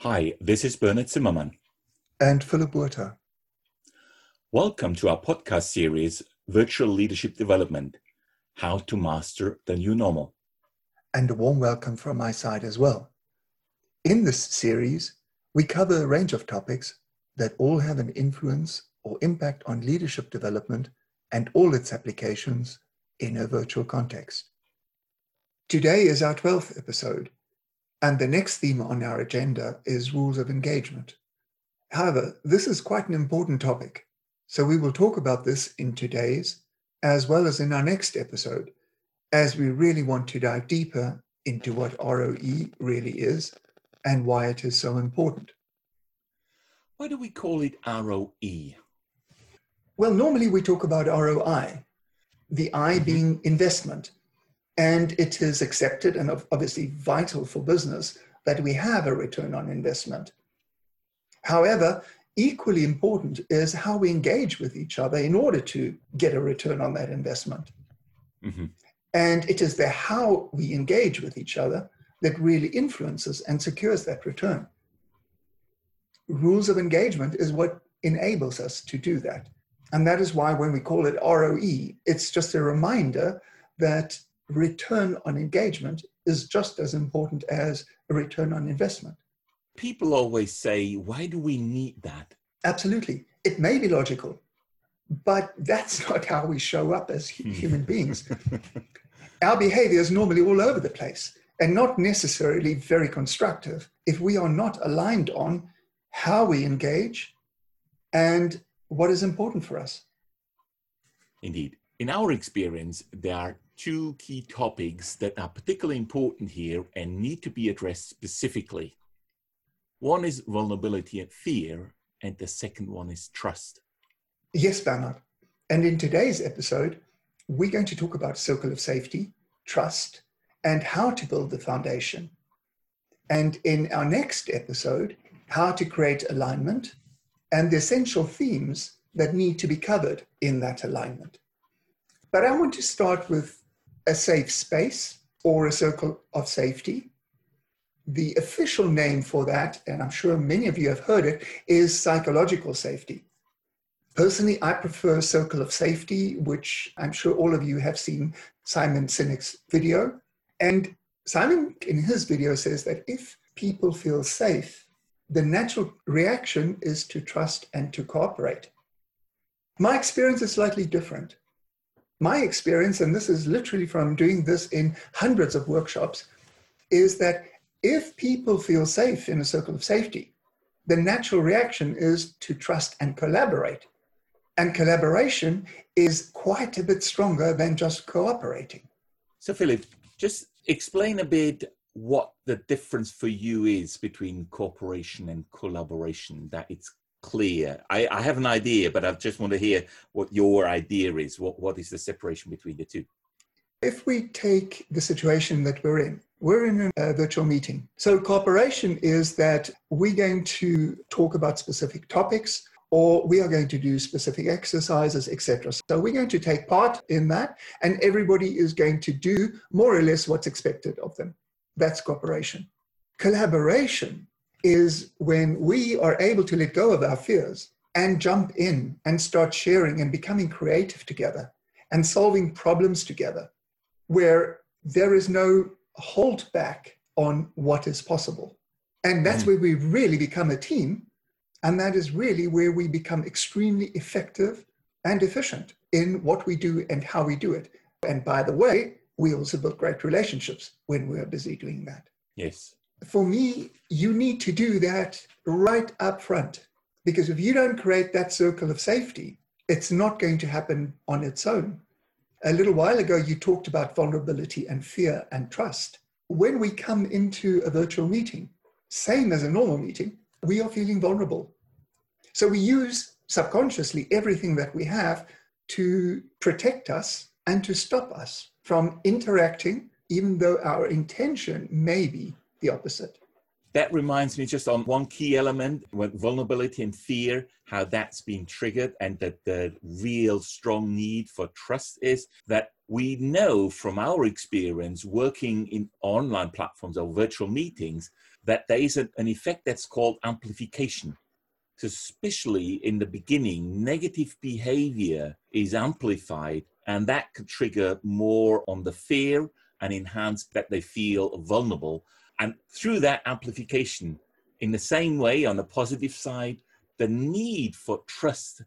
Hi, this is Bernard Zimmermann. And Philip Werter. Welcome to our podcast series, Virtual Leadership Development How to Master the New Normal. And a warm welcome from my side as well. In this series, we cover a range of topics that all have an influence or impact on leadership development and all its applications in a virtual context. Today is our 12th episode, and the next theme on our agenda is rules of engagement. However, this is quite an important topic, so we will talk about this in today's as well as in our next episode, as we really want to dive deeper into what ROE really is and why it is so important. Why do we call it ROE? Well, normally we talk about ROI, the I mm-hmm. being investment. And it is accepted and obviously vital for business that we have a return on investment. However, equally important is how we engage with each other in order to get a return on that investment. Mm-hmm. And it is the how we engage with each other that really influences and secures that return. Rules of engagement is what enables us to do that. And that is why when we call it ROE, it's just a reminder that return on engagement is just as important as a return on investment. People always say, why do we need that? Absolutely. It may be logical, but that's not how we show up as hmm. human beings. Our behavior is normally all over the place and not necessarily very constructive if we are not aligned on how we engage and what is important for us. Indeed. In our experience, there are two key topics that are particularly important here and need to be addressed specifically. One is vulnerability and fear, and the second one is trust. Yes, Bernard. And in today's episode, we're going to talk about circle of safety, trust, and how to build the foundation. And in our next episode, how to create alignment and the essential themes that need to be covered in that alignment. But I want to start with a safe space or a circle of safety. The official name for that, and I'm sure many of you have heard it, is psychological safety. Personally, I prefer Circle of Safety, which I'm sure all of you have seen Simon Sinek's video. And Simon, in his video, says that if people feel safe, the natural reaction is to trust and to cooperate. My experience is slightly different my experience, and this is literally from doing this in hundreds of workshops, is that if people feel safe in a circle of safety, the natural reaction is to trust and collaborate. And collaboration is quite a bit stronger than just cooperating. So, Philip, just explain a bit what the difference for you is between cooperation and collaboration, that it's clear. I, I, have an idea, but I just want to hear what your idea is. What, what is the separation between the two? If we take the situation that we're in, we're in a virtual meeting. So, cooperation is that we're going to talk about specific topics or we are going to do specific exercises, etc. So, we're going to take part in that, and everybody is going to do more or less what's expected of them. That's cooperation. Collaboration is when we are able to let go of our fears and jump in and start sharing and becoming creative together and solving problems together, where there is no hold back on what is possible. And that's mm. where we really become a team. And that is really where we become extremely effective and efficient in what we do and how we do it. And by the way, we also build great relationships when we're busy doing that. Yes for me, you need to do that right up front. Because if you don't create that circle of safety, it's not going to happen on its own. A little while ago, you talked about vulnerability and fear and trust. When we come into a virtual meeting, same as a normal meeting, we are feeling vulnerable. So we use subconsciously everything that we have to protect us and to stop us from interacting, even though our intention may be the opposite. That reminds me just on one key element vulnerability and fear, how that's been triggered, and that the real strong need for trust is that we know from our experience working in online platforms or virtual meetings that there is an effect that's called amplification. So especially in the beginning, negative behavior is amplified, and that could trigger more on the fear and enhance that they feel vulnerable. And through that amplification, in the same way, on the positive side, the need for trust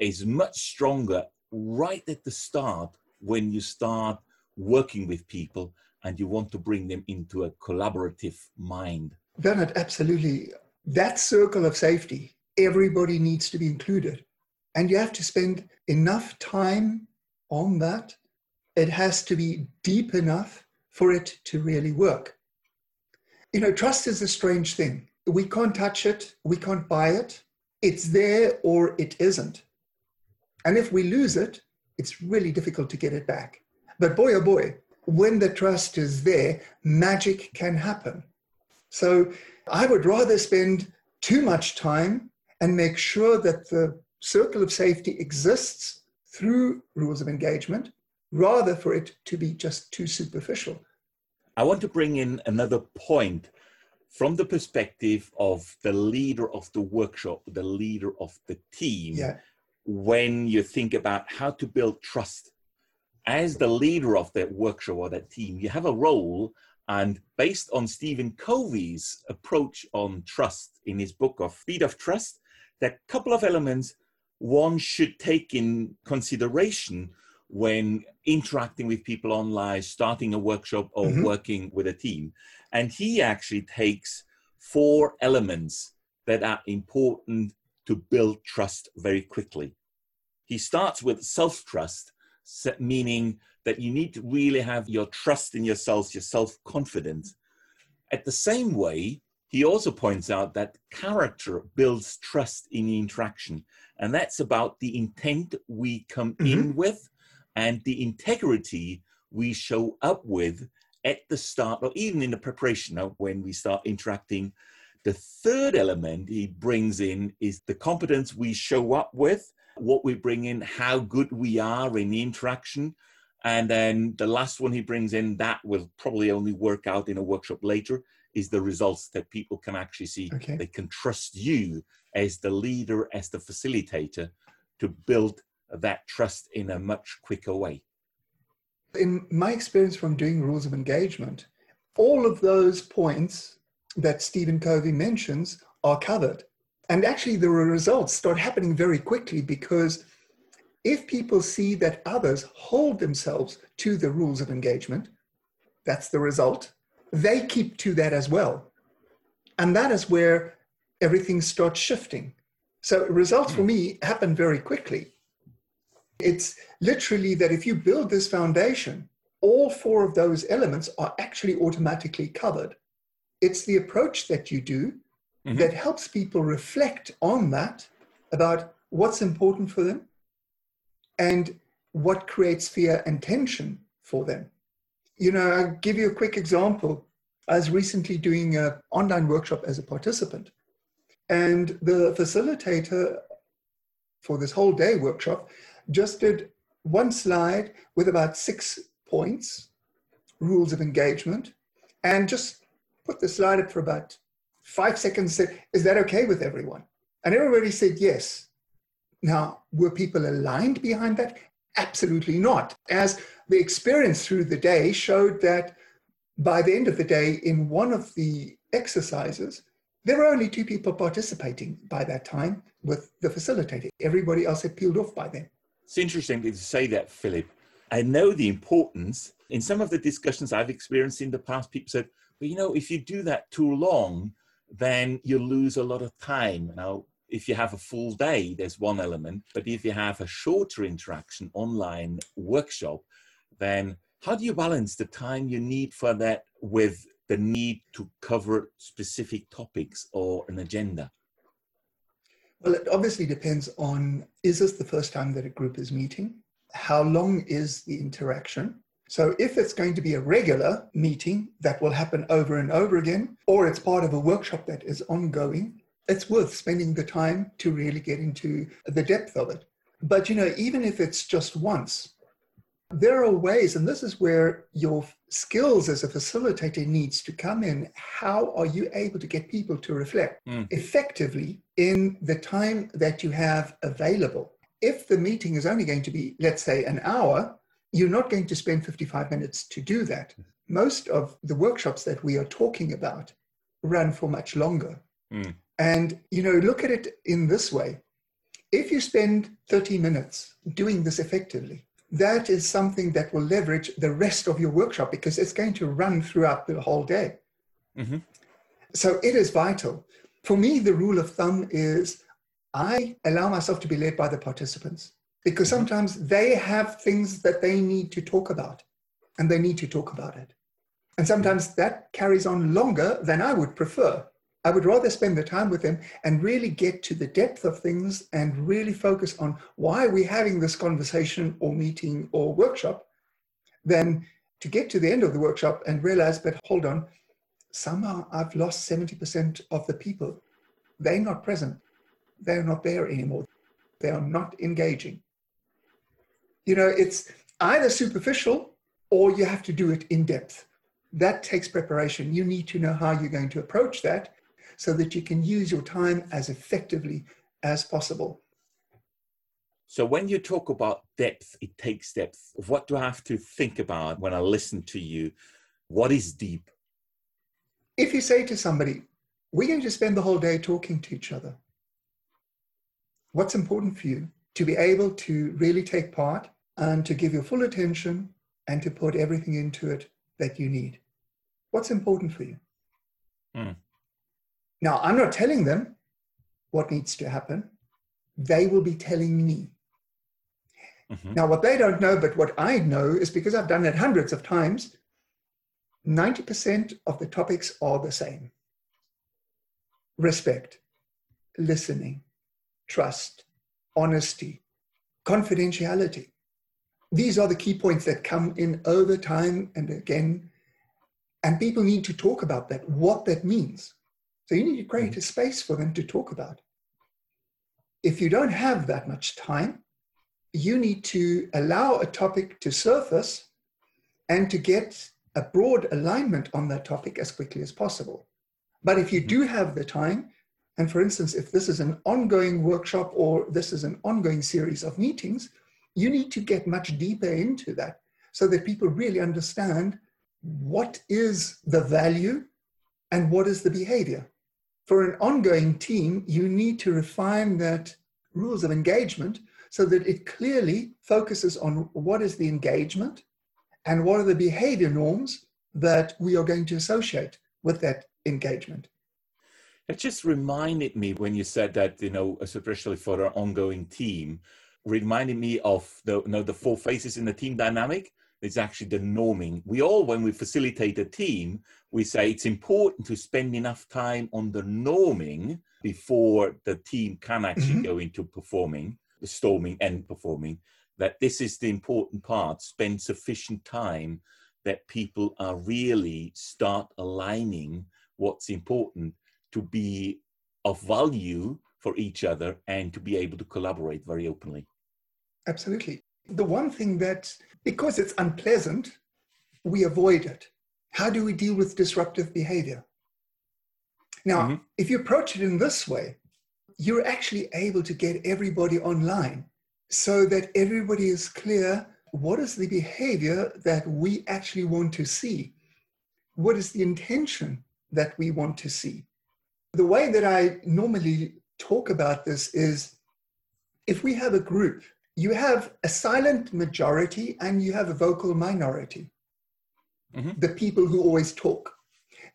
is much stronger right at the start when you start working with people and you want to bring them into a collaborative mind. Bernard, absolutely. That circle of safety, everybody needs to be included. And you have to spend enough time on that. It has to be deep enough for it to really work. You know, trust is a strange thing. We can't touch it, we can't buy it. It's there or it isn't. And if we lose it, it's really difficult to get it back. But boy, oh boy, when the trust is there, magic can happen. So I would rather spend too much time and make sure that the circle of safety exists through rules of engagement rather for it to be just too superficial. I want to bring in another point from the perspective of the leader of the workshop, the leader of the team. Yeah. When you think about how to build trust as the leader of that workshop or that team, you have a role. And based on Stephen Covey's approach on trust in his book of Speed of Trust, there are a couple of elements one should take in consideration when interacting with people online, starting a workshop, or mm-hmm. working with a team. And he actually takes four elements that are important to build trust very quickly. He starts with self trust, meaning that you need to really have your trust in yourself, your self confidence. At the same way, he also points out that character builds trust in interaction. And that's about the intent we come mm-hmm. in with and the integrity we show up with at the start or even in the preparation of when we start interacting. The third element he brings in is the competence we show up with what we bring in, how good we are in the interaction. And then the last one he brings in, that will probably only work out in a workshop later, is the results that people can actually see. Okay. They can trust you as the leader, as the facilitator to build that trust in a much quicker way. In my experience from doing rules of engagement, all of those points that Stephen Covey mentions are covered. And actually, the results start happening very quickly because if people see that others hold themselves to the rules of engagement, that's the result, they keep to that as well. And that is where everything starts shifting. So results for hmm. me happen very quickly. It's literally that if you build this foundation, all four of those elements are actually automatically covered. It's the approach that you do mm-hmm. that helps people reflect on that about what's important for them and what creates fear and tension for them. You know, I'll give you a quick example. I was recently doing an online workshop as a participant, and the facilitator for this whole day workshop just did one slide with about six points, rules of engagement, and just put the slide up for about five seconds said, Is that okay with everyone? And everybody said yes. Now, were people aligned behind that? Absolutely not. As the experience through the day showed that by the end of the day, in one of the exercises, there were only two people participating by that time with the facilitator. Everybody else had peeled off by then. It's interesting to say that, Philip. I know the importance. In some of the discussions I've experienced in the past, people said, well, you know, if you do that too long, then you lose a lot of time. Now, if you have a full day, there's one element, but if you have a shorter interaction online workshop, then how do you balance the time you need for that with the need to cover specific topics or an agenda? Well, it obviously depends on is this the first time that a group is meeting? How long is the interaction? So if it's going to be a regular meeting that will happen over and over again, or it's part of a workshop that is ongoing, it's worth spending the time to really get into the depth of it. But you know, even if it's just once, There are ways, and this is where your skills as a facilitator needs to come in. How are you able to get people to reflect Mm. effectively in the time that you have available? If the meeting is only going to be, let's say, an hour, you're not going to spend 55 minutes to do that. Most of the workshops that we are talking about run for much longer. Mm. And, you know, look at it in this way. If you spend 30 minutes doing this effectively, that is something that will leverage the rest of your workshop because it's going to run throughout the whole day. Mhm. So it is vital. For me, the rule of thumb is I allow myself to be led by the participants because Mhm. sometimes they have things that they need to talk about and they need to talk about it. And sometimes that carries on longer than I would prefer. I would rather spend the time with them and really get to the depth of things and really focus on why we're having this conversation or meeting or workshop than to get to the end of the workshop and realize, but hold on, somehow I've lost 70% of the people. They're not present. They're not there anymore. They are not engaging. You know, it's either superficial or you have to do it in depth. That takes preparation. You need to know how you're going to approach that so that you can use your time as effectively as possible. So when you talk about depth, it takes depth. What do I have to think about when I listen to you? What is deep? If you say to somebody, we're going to spend the whole day talking to each other, what's important for you? To be able to really take part and to give your full attention and to put everything into it that you need. What's important for you? Hmm. Now, I'm not telling them what needs to happen. They will be telling me. Mhm. Now, what they don't know, but what I know is because I've done it hundreds of times, 90% of the topics are the same respect, listening, trust, honesty, confidentiality. These are the key points that come in over time and again. And people need to talk about that, what that means. So you need to create mm. a space for them to talk about. If you don't have that much time, you need to allow a topic to surface and to get a broad alignment on that topic as quickly as possible. But if you mm. do have the time, and for instance, if this is an ongoing workshop or this is an ongoing series of meetings, you need to get much deeper into that so that people really understand what is the value and what is the behavior. For an ongoing team, you need to refine that rules of engagement so that it clearly focuses on what is the engagement and what are the behavior norms that we are going to associate with that engagement. It just reminded me when you said that, you know, especially for our ongoing team, reminded me of the, you know, the four phases in the team dynamic. It's actually the norming. We all, when we facilitate a team, we say it's important to spend enough time on the norming before the team can actually Mhm. go into performing, storming and performing. That this is the important part. Spend sufficient time that people are really start aligning what's important to be of value for each other and to be able to collaborate very openly. Absolutely. The one thing that, because it's unpleasant, we avoid it. How do we deal with disruptive behavior? Now, Mhm. if you approach it in this way, you're actually able to get everybody online so that everybody is clear what is the behavior that we actually want to see? What is the intention that we want to see? The way that I normally talk about this is if we have a group, you have a silent majority and you have a vocal minority, Mhm. the people who always talk.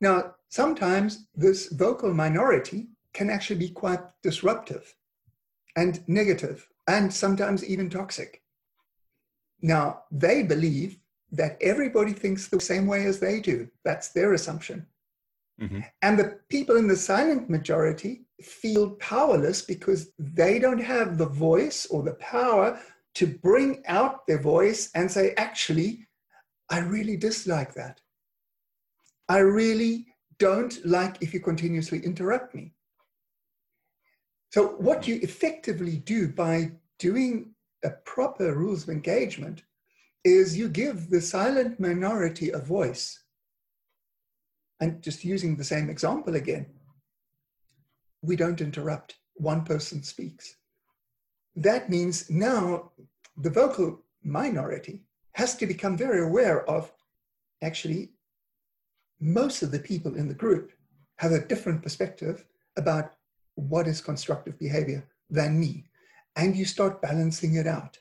Now, sometimes this vocal minority can actually be quite disruptive and negative and sometimes even toxic. Now, they believe that everybody thinks the same way as they do. That's their assumption. Mhm. And the people in the silent majority feel powerless because they don't have the voice or the power to bring out their voice and say, actually, I really dislike that. I really don't like if you continuously interrupt me. So, what you effectively do by doing a proper rules of engagement is you give the silent minority a voice. And just using the same example again, we don't interrupt. One person speaks. That means now the vocal minority has to become very aware of actually most of the people in the group have a different perspective about what is constructive behavior than me. And you start balancing it out.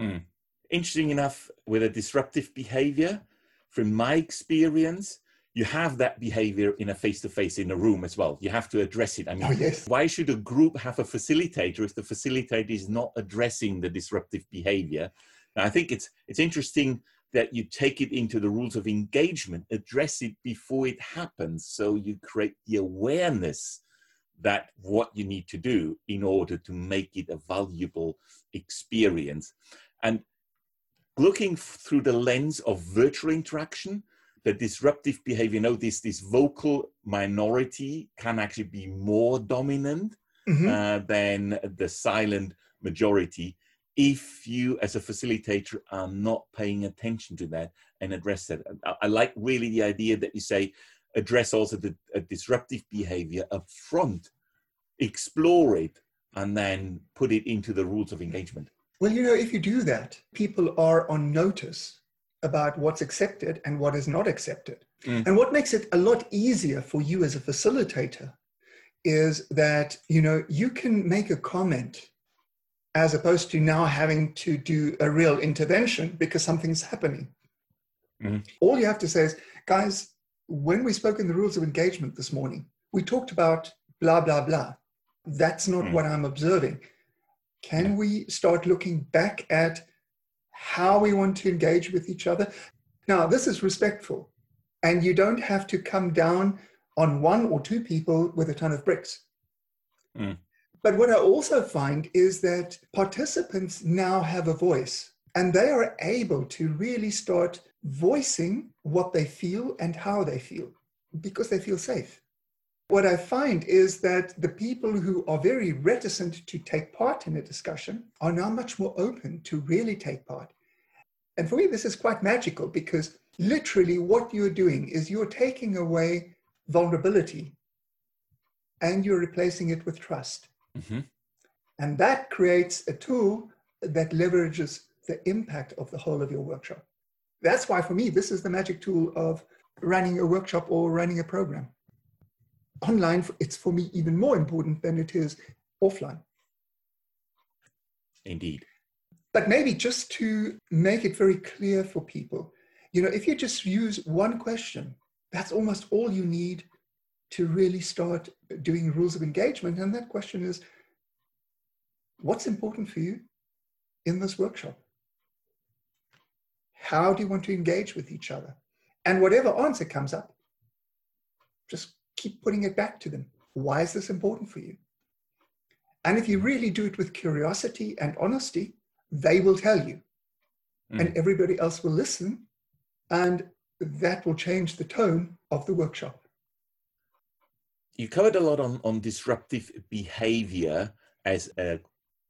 Mm. Interesting enough, with a disruptive behavior, from my experience, you have that behavior in a face-to-face in a room as well. You have to address it. I mean, oh, yes. why should a group have a facilitator if the facilitator is not addressing the disruptive behavior? Now, I think it's it's interesting that you take it into the rules of engagement, address it before it happens, so you create the awareness that what you need to do in order to make it a valuable experience. And looking through the lens of virtual interaction, the disruptive behavior, you know, this, this vocal minority can actually be more dominant mm-hmm. uh, than the silent majority if you as a facilitator are not paying attention to that and address that. I, I like really the idea that you say address also the disruptive behavior up front, explore it, and then put it into the rules of engagement. Well, you know, if you do that, people are on notice about what's accepted and what is not accepted. Mm. And what makes it a lot easier for you as a facilitator is that, you know, you can make a comment as opposed to now having to do a real intervention because something's happening. Mm. All you have to say is, guys, when we spoke in the rules of engagement this morning, we talked about blah, blah, blah. That's not mm. what I'm observing. Can we start looking back at how we want to engage with each other? Now, this is respectful, and you don't have to come down on one or two people with a ton of bricks. Mm. But what I also find is that participants now have a voice and they are able to really start voicing what they feel and how they feel because they feel safe. What I find is that the people who are very reticent to take part in a discussion are now much more open to really take part. And for me, this is quite magical because literally what you're doing is you're taking away vulnerability and you're replacing it with trust. Mm-hmm. And that creates a tool that leverages the impact of the whole of your workshop. That's why, for me, this is the magic tool of running a workshop or running a program online, it's for me even more important than it is offline. Indeed. But maybe just to make it very clear for people, you know, if you just use one question, that's almost all you need to really start doing rules of engagement. And that question is what's important for you in this workshop? How do you want to engage with each other? And whatever answer comes up, just keep putting it back to them. Why is this important for you? And if you really do it with curiosity and honesty, they will tell you. Mm. And everybody else will listen. And that will change the tone of the workshop. You covered a lot on, on disruptive behavior as a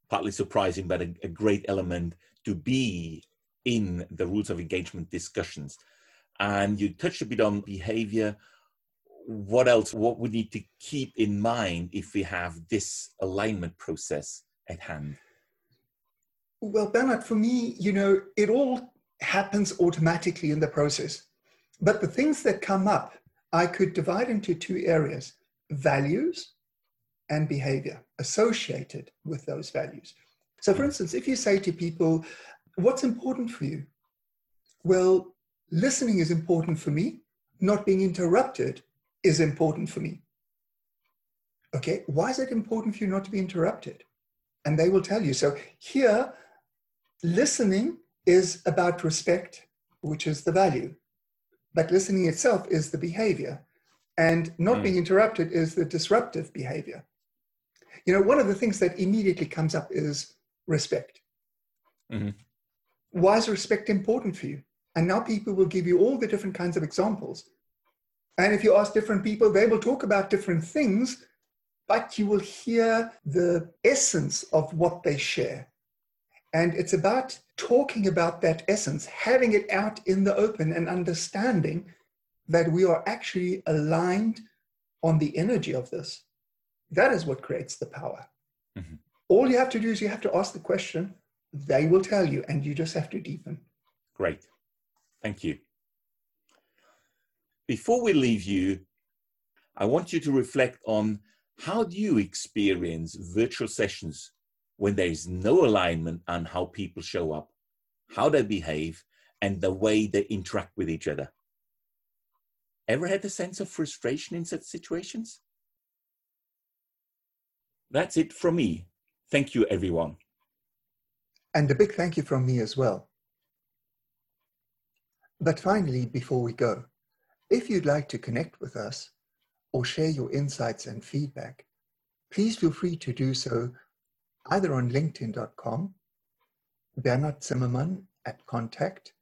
partly surprising, but a, a great element to be in the rules of engagement discussions. And you touched a bit on behavior what else, what we need to keep in mind if we have this alignment process at hand? Well, Bernard, for me, you know, it all happens automatically in the process. But the things that come up, I could divide into two areas values and behavior associated with those values. So, for hmm. instance, if you say to people, What's important for you? Well, listening is important for me. Not being interrupted is important for me. Okay, why is it important for you not to be interrupted? And they will tell you. So here, listening is about respect, which is the value. But listening itself is the behavior. And not mm. being interrupted is the disruptive behavior. You know, one of the things that immediately comes up is respect. Mm-hmm. Why is respect important for you? And now people will give you all the different kinds of examples and if you ask different people, they will talk about different things, but you will hear the essence of what they share. And it's about talking about that essence, having it out in the open and understanding that we are actually aligned on the energy of this. That is what creates the power. Mm-hmm. All you have to do is you have to ask the question, they will tell you, and you just have to deepen. Great. Thank you. Before we leave you, I want you to reflect on how do you experience virtual sessions when there is no alignment on how people show up, how they behave, and the way they interact with each other? Ever had a sense of frustration in such situations? That's it from me. Thank you, everyone. And a big thank you from me as well. But finally, before we go, if you'd like to connect with us or share your insights and feedback, please feel free to do so either on linkedin.com, Bernhard Zimmermann at contact,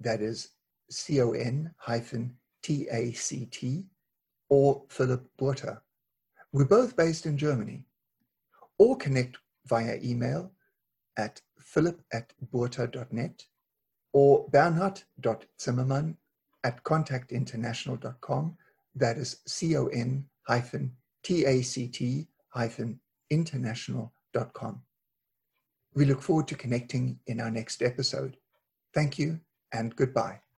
that is C-O-N hyphen T-A-C-T, or Philip Burter. We're both based in Germany. Or connect via email at philip at burter.net or bernhard.zimmermann at contactinternational.com. That is C-O-N hyphen T-A-C-T hyphen international.com. We look forward to connecting in our next episode. Thank you and goodbye.